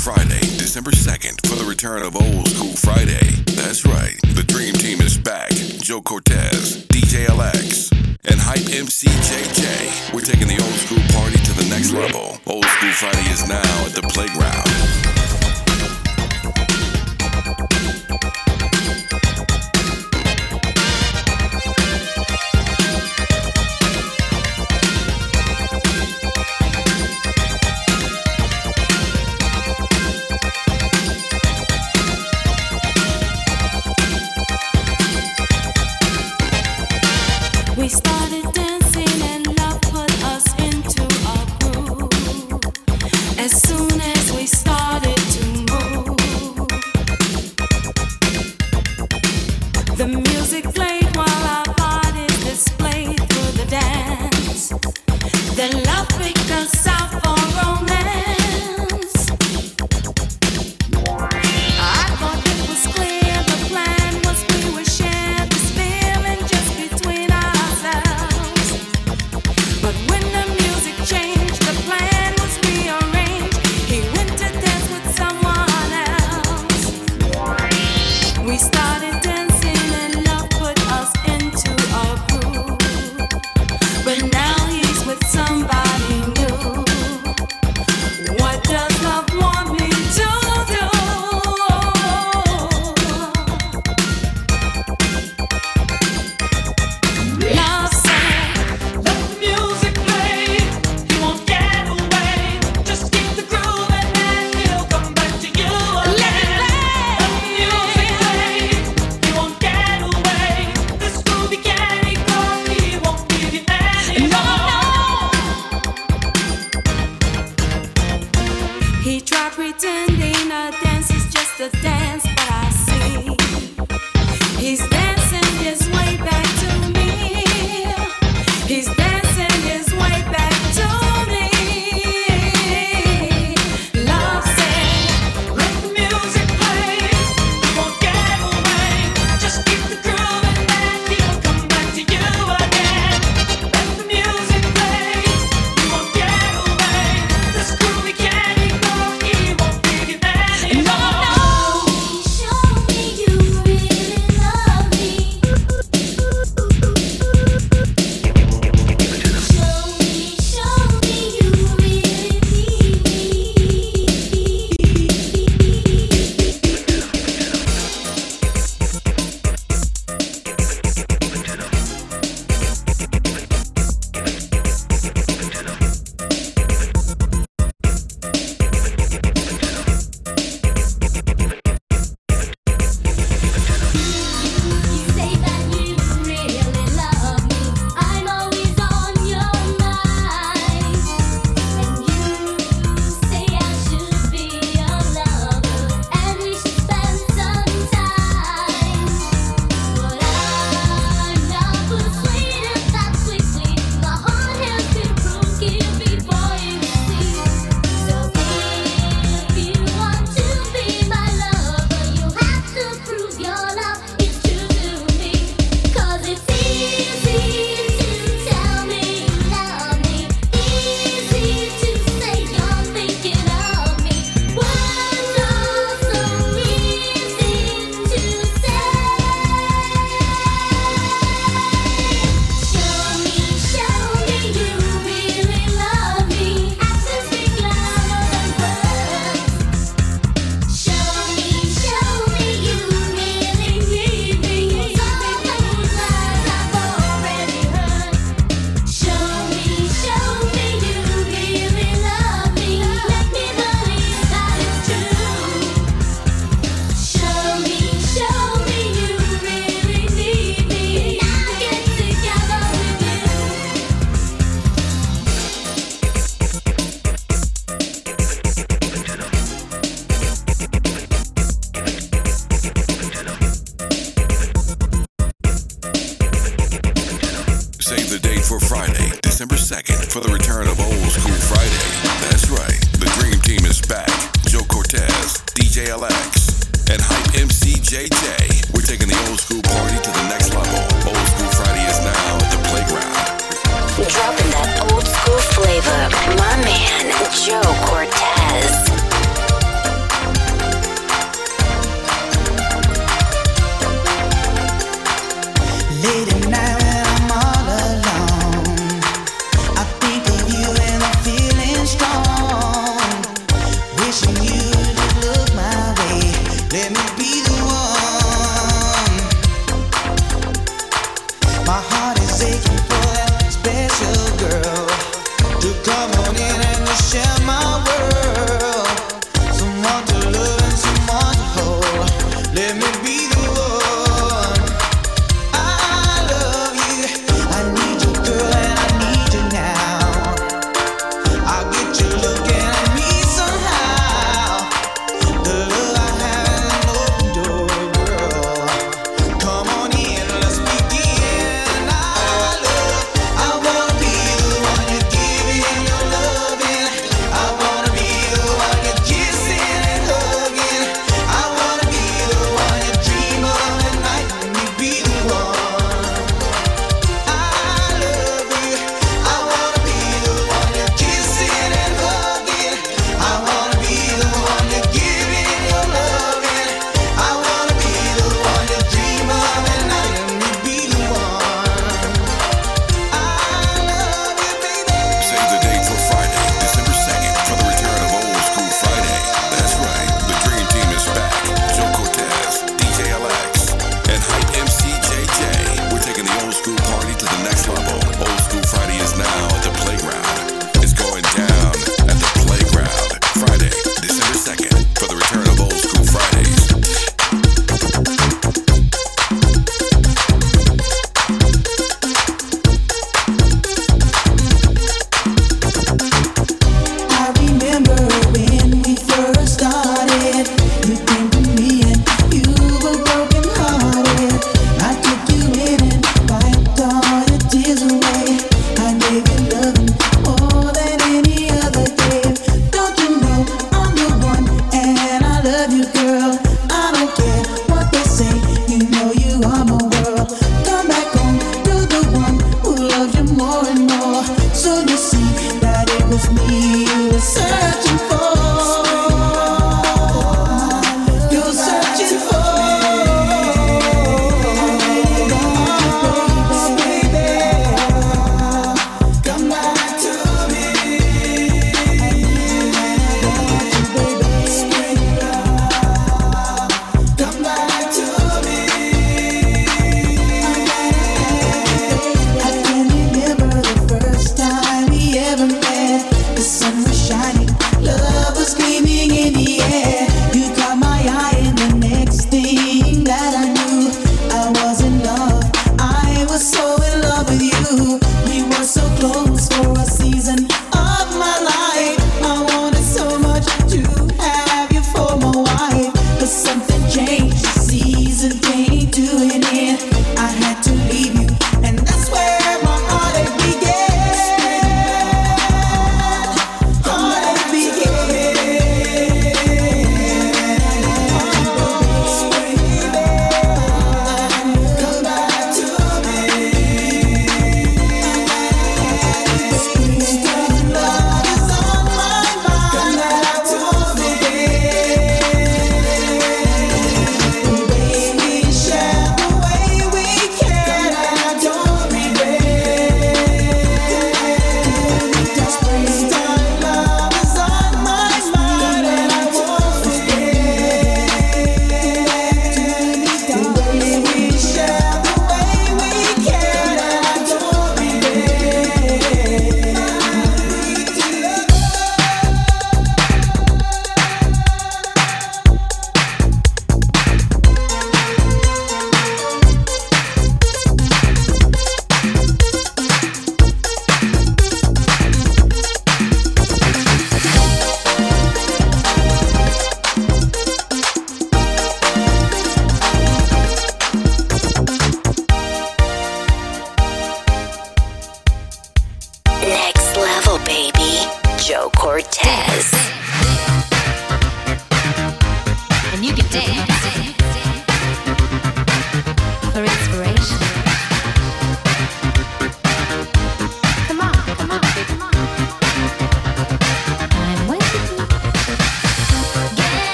Friday, December 2nd, for the return of Old School Friday. That's right, the Dream Team is back. Joe Cortez, DJ LX, and Hype MC JJ. We're taking the old school party to the next level. Old School Friday is now at the playground.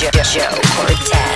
show, show. Cortez.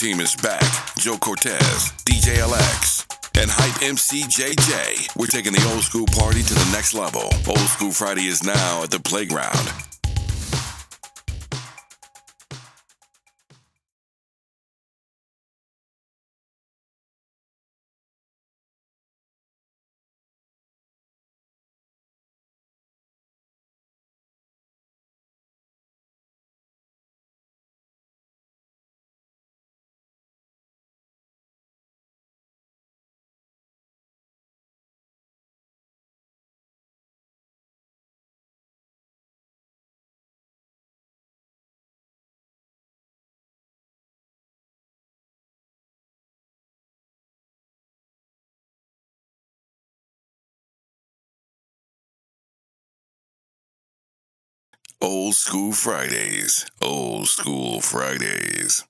team is back. Joe Cortez, DJ LX, and Hype MC JJ. We're taking the old school party to the next level. Old School Friday is now at the playground. Old School Fridays. Old School Fridays.